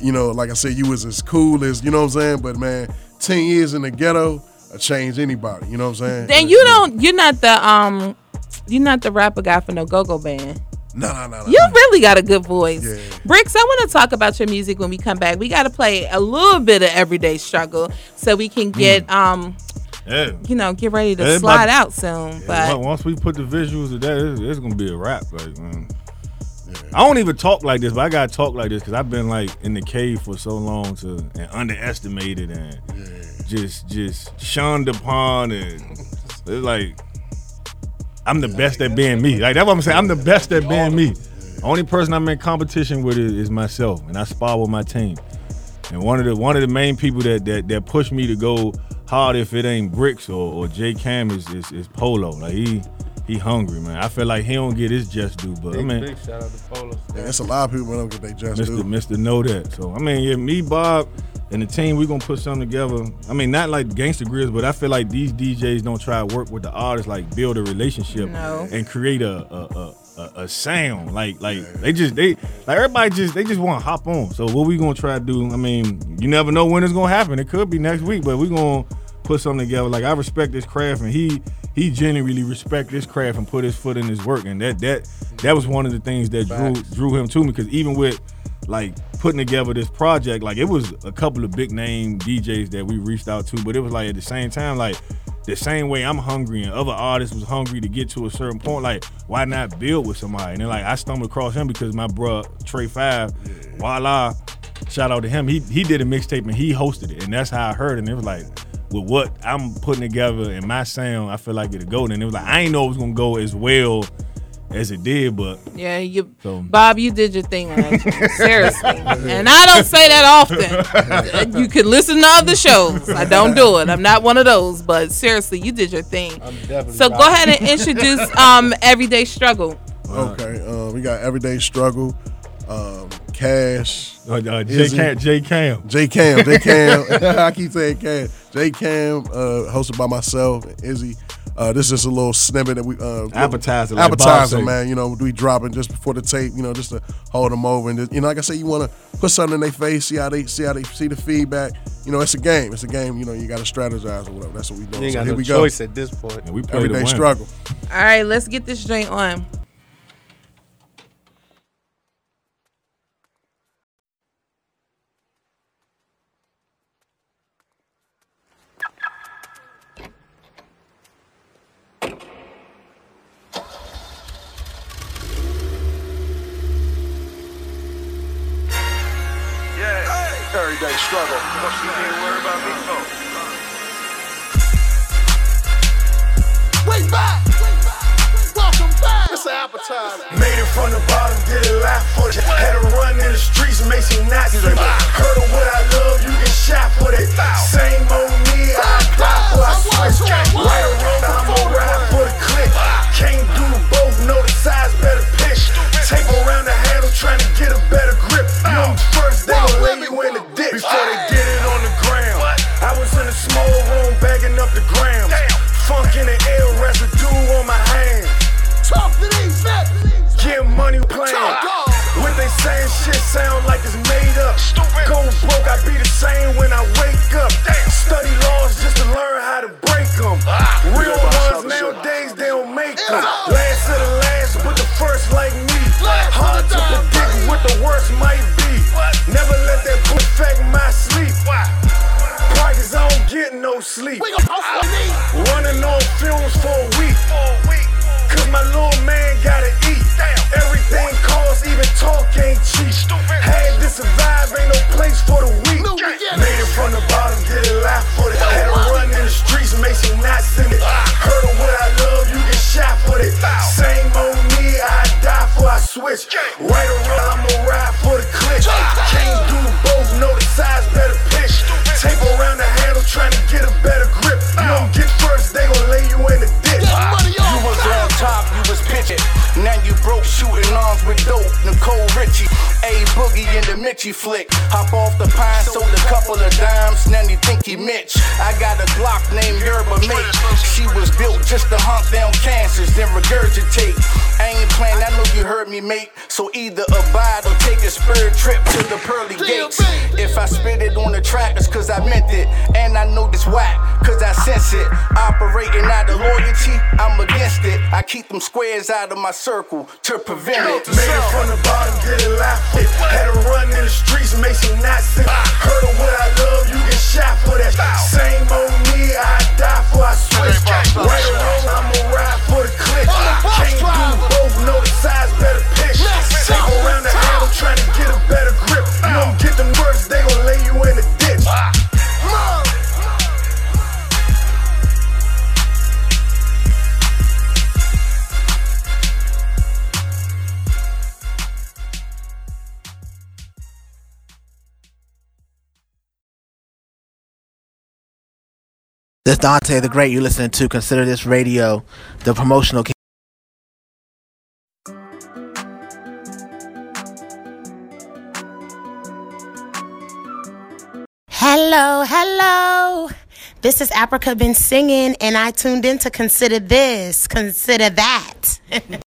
you know, like I said, you was as cool as you know what I'm saying. But man, ten years in the ghetto, will change anybody. You know what I'm saying? Then you don't. You're not the um. You're not the rapper guy for no go-go band. No, no, no, no. You really got a good voice. Bricks, I want to talk about your music when we come back. We got to play a little bit of Everyday Struggle so we can get um, yeah. you know, get ready to Yeah, slide about- out soon. Yeah, But once we put the visuals of that, it's, it's gonna be a wrap. Like, man. I don't even talk like this, but I gotta talk like this because I've been like in the cave for so long to and underestimated and just just shunned upon and it's like I'm the best at being me. Like that's what I'm saying. I'm the best at being me. Only person I'm in competition with is, is myself, and I spar with my team. And one of the one of the main people that that, that push me to go hard if it ain't Bricks or, or J Cam is, is is Polo. Like he he hungry, man. I feel like he don't get his just due, but I mean big shout out to Polo. Yeah, it's a lot of people that don't get they just Mr. do. Mr. Know that. So I mean, yeah, me, Bob, and the team, we're gonna put something together. I mean, not like Gangsta Grillz, but I feel like these DJs don't try to work with the artists, like build a relationship No. and create a a, a, a, a sound. Like like they just they like everybody just they just want to hop on. So what we gonna try to do? I mean, you never know when it's gonna happen. It could be next week, but we gonna put something together. Like I respect this craft, and he he genuinely respect this craft and put his foot in his work, and that that that was one of the things that drew drew him to me because even with like putting together this project, like it was a couple of big name DJs that we reached out to, but it was like at the same time, like the same way I'm hungry and other artists was hungry to get to a certain point, like why not build with somebody? And then like I stumbled across him because my bro Trey Five, voila, shout out to him. He he did a mixtape and he hosted it, and that's how I heard it. And it was like with what I'm putting together and my sound, I feel like it'll go. And it was like I ain't know it was gonna go as well as it did, but yeah, you, So- Bob, you did your thing on that. joint. (laughs) Seriously, and I don't say that often. (laughs) you can listen to other shows. I don't do it. I'm not one of those. But seriously, you did your thing. definitely So go ahead and introduce (laughs) um, Everyday Struggle. Okay, um, we got everyday struggle, um, cash. Uh, uh, J Izzy. Cam, J Cam, J Cam, J Cam. I keep saying Cam. J Cam, uh, hosted by myself and Izzy. Uh, this is just a little snippet that we uh, Appetizer, like appetizer, say. man. You know, we dropping just before the tape. You know, just to hold them over and just, you know, like I said, you want to put something in their face, see how they see how they see the feedback. You know, it's a game. It's a game. You know, you got to strategize or whatever. That's what we doing. You ain't so got here no we choice go. at this point. we play Everyday struggle. All right, let's get this joint on. Struggle. What you ain't worried about me for? Way back. Welcome back. It's an appetizer. Made it from the bottom, did it laugh for it. Had to run in the streets, make some knots in it. Heard of what I love, you get shot for it. Same old me, I die for I switch. Right or wrong, I'ma ride for the click. Can't do both, know the size, better pitch. Tape around the handle, trying to get a better grip. You know first, they gon' lay you in the ditch. Before they get it on the ground, I was in a small room bagging up the grams. Funk in the air, residue on my hands. Talk to these Get money playing. What they saying shit sound like it's made up. Stupid. Go broke, I be the same when I wake up. Study laws just to learn how to break them. Real ones nowadays, they don't make them. Last of the last, but the first like me. Hard to predict what the worst might be. Never let that book affect my sleep. Why? Cause I don't get no sleep. Ah. Running on fumes for a week. Cause my little man gotta eat. Everything costs, even talk ain't cheap. Stupid. Had to survive, ain't no place for the weak. No, Made it from the bottom, did it laugh for it. Had to run in the streets, make some knots in it. Heard of what I love, you get shot for it. Same on me, I die for I switch. Right or wrong, I'ma ride for the click. Can't do both, know the size, better pitch. Tape around the handle, trying to get a better grip. You don't get first, they gon' lay you in the ditch. You was on top, you was pitching. Now you broke shooting arms with dope. Nicole Richie, A Boogie in the Mitchie flick. Hop off the pine, sold a couple of dimes. Now you think he Mitch. I got a Glock named Yerba Mate. She was built just to hunt down cancers, then regurgitate. I ain't playing, I know you heard me, mate. So either abide or take a spur trip to the pearly gates. If I spit it on the track, it's cause I meant it. And I know this whack, cause I sense it. Operating out of loyalty, I'm against it. I keep them squares out of my circle to prevent it. Made it from the bottom, did it it. Had to run in the streets, make some in. Heard of what I love, you get shot for that. Same old me, I die for I switch. Right or wrong, I'ma ride for the click. Can't do both, know the size, better pitch. Take around the handle, trying to get a better grip. You don't get them words, they gon' lay you in the ditch. This is Dante the Great. You're listening to Consider This Radio, the promotional. ca- Hello, hello. This is Africa been singing, and I tuned in to consider this, consider that. (laughs)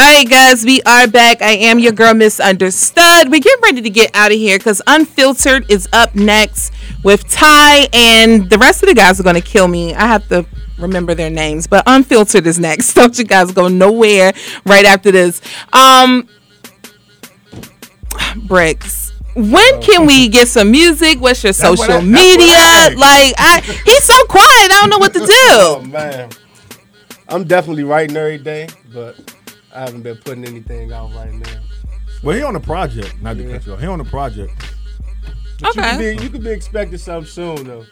All right, guys, we are back. I am your girl, Misunderstood. We're getting ready to get out of here because Unfiltered is up next with Ty, and the rest of the guys are going to kill me. I have to remember their names, but Unfiltered is next. (laughs) Don't you guys go nowhere right after this. Um, Bricks. When can we get some music? What's your That's social I- media? I- Like, I he's so quiet. I don't know what to (laughs) do. Oh man, I'm definitely writing every day, but I haven't been putting anything out right now. Well, he on a project. Not to Yeah. cut you off. He on a project. But you Okay. could be you could be expecting something soon though.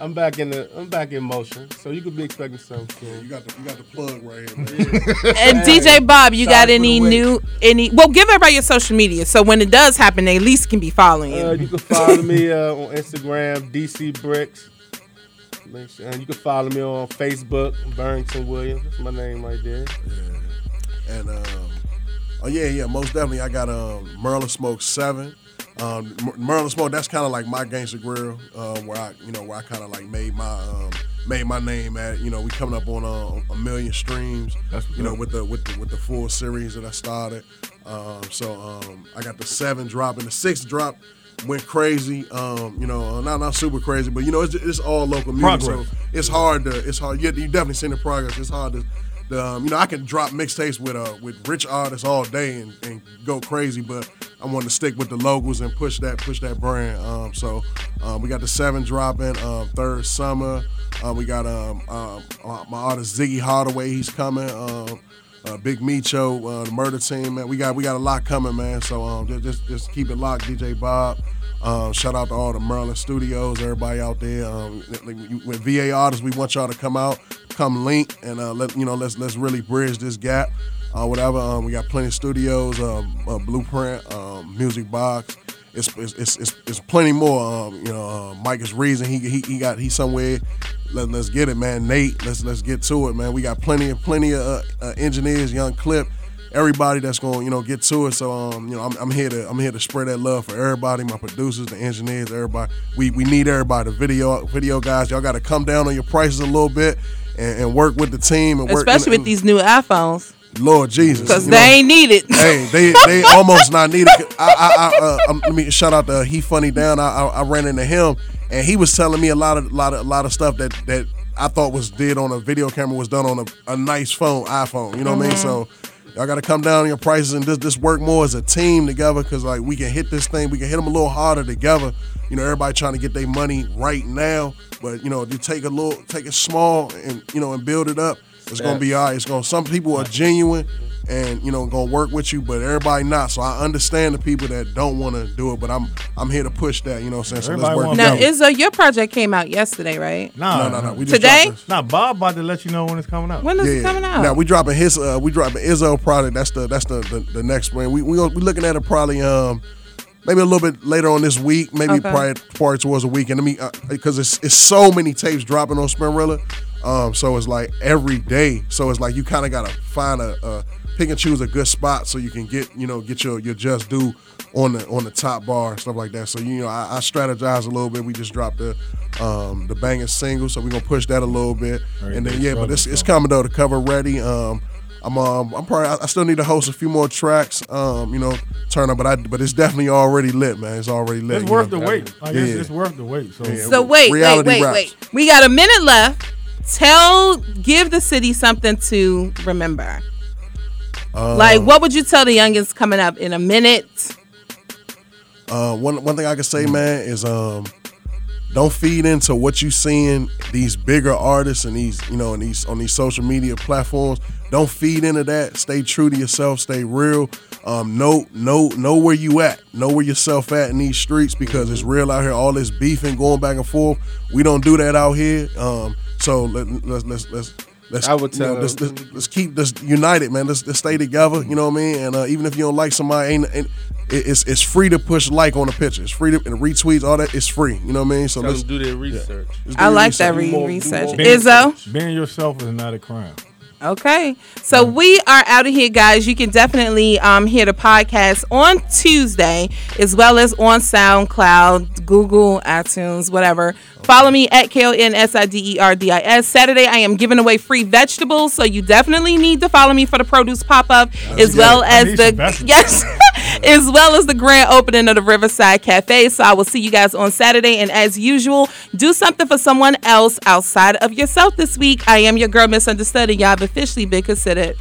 I'm back in the I'm back in motion, so you could be expecting something soon. You got the you got the plug right here. (laughs) And DJ Bob, you got any new any? Well, give everybody your social media so when it does happen, they at least can be following you. Uh, you can follow me uh, on Instagram, DC Bricks. Sure- And you can follow me on Facebook, Barrington Williams. That's my name right there. And um, oh yeah, yeah, most definitely. I got um Merlin Smoke Seven. Um, Merlin Smoke. That's kind of like my Gangsta Grill, uh, where I, you know, where I kind of like made my um made my name at. You know, we coming up on uh, a million streams. you know, with the with the with the full series that I started. Um, so um, I got the seven drop and the six drop went crazy. Um, you know, uh, not not super crazy, but you know, it's, it's all local music. Progress. So it's hard to it's hard. You, you definitely seen the progress. It's hard to. Um, you know, I can drop mixtapes with uh with rich artists all day and, and go crazy, but I want to stick with the locals and push that push that brand. Um, so um, we got the seven dropping um, third summer. Uh, we got um, um uh, my artist Ziggy Hardaway. He's coming. Um, uh, Big Micho, uh, the Murder Team, man. We got we got a lot coming, man. So um, just just, just keep it locked, DJ Bob. Um, shout out to all the Merlin studios, everybody out there. Um, with VA artists, we want y'all to come out, come link, and uh, let you know let's let's really bridge this gap. Uh, whatever. Um, we got plenty of studios, um, uh, Blueprint, um, Music Box. It's it's, it's, it's, plenty more. Um, you know, uh, Mike is reason he, he he got he's somewhere. Let, let's get it, man. Nate, let's let's get to it, man. We got plenty of plenty of uh, uh, engineers, young clip, everybody that's going to you know get to it. So um, you know, I'm, I'm here to I'm here to spread that love for everybody, my producers, the engineers, everybody. We we need everybody. The video video guys, y'all got to come down on your prices a little bit and, and work with the team and work. Especially and- with these new iPhones. Lord Jesus, Because they know. ain't needed. Hey, they they (laughs) almost not needed. I I, I uh, um, let me shout out to he funny down. I, I I ran into him and he was telling me a lot of lot of a lot of stuff that that I thought was did on a video camera was done on a, a nice phone iPhone. You know what I mean? Mhm. So. Y'all got to come down on your prices and just, work more as a team together because like we can hit this thing, we can hit them a little harder together. You know, everybody trying to get their money right now, but you know, if you take a little, take it small and you know and build it up, it's gonna be all right. It's gonna. Some people are genuine and you know gonna work with you, but everybody not. So I understand the people that don't want to do it, but I'm I'm here to push that. You know what I'm saying? So let's work Now, together. Izzo, your project came out yesterday, right? Nah, No, no, no, we just Today? dropped this. Nah, Bob about to let you know when it's coming out. When is it coming out? Now we dropping his uh we dropping Izzo product. That's the that's the the, the next brand. We we we looking at it probably um maybe a little bit later on this week, maybe Okay. probably probably towards a weekend. I mean, because it's it's so many tapes dropping on Spinrilla, um, so it's like every day. So it's like you kind of gotta find a, a pick and choose a good spot so you can get you know get your your just due on the on the top bar and stuff like that. So you know I, I strategize a little bit. We just dropped the um the banging single, so we're gonna push that a little bit, and then yeah, but it's it's coming though. The cover ready. Um, I'm um I'm probably I- I still need to host a few more tracks. Um, you know, turn up, but I but it's definitely already lit, man. It's already lit. It's worth know? the wait. Like, yeah. it's, it's worth the wait. So, Yeah. So wait, wait, Reality wait, raps. wait. We got a minute left. Tell, give the city something to remember. Um, like, what would you tell the youngins coming up in a minute? Uh, one one thing I can say, man, is um, don't feed into what you seeing these bigger artists and these you know and these on these social media platforms. Don't feed into that. Stay true to yourself. Stay real. Um, know know know where you at. Know where yourself at in these streets because it's real out here. All this beefing going back and forth. We don't do that out here. Um, so let, let's let's let's. Let's, I would you know, tell- let's, let's, let's keep this united, man. Let's, let's stay together. You know what I mean? And uh, even if you don't like somebody, ain't, ain't it's it's free to push like on a picture. It's free to and retweets. All that. It's free. You know what I mean? So Tell let's them do their research. Just do I your like that research. re- more- research. more- Izzo? Being yourself is not a crime. Okay. So we are out of here, guys. You can definitely um, hear the podcast on Tuesday as well as on SoundCloud, Google, iTunes, whatever. Follow me at K O N S I D E R D I S. Saturday, I am giving away free vegetables, so you definitely need to follow me for the produce pop up, as well as the yes, (laughs) as well as the grand opening of the Riverside Cafe. So I will see you guys on Saturday, and as usual, do something for someone else outside of yourself this week. I am your girl, misunderstood, and y'all have officially been considered.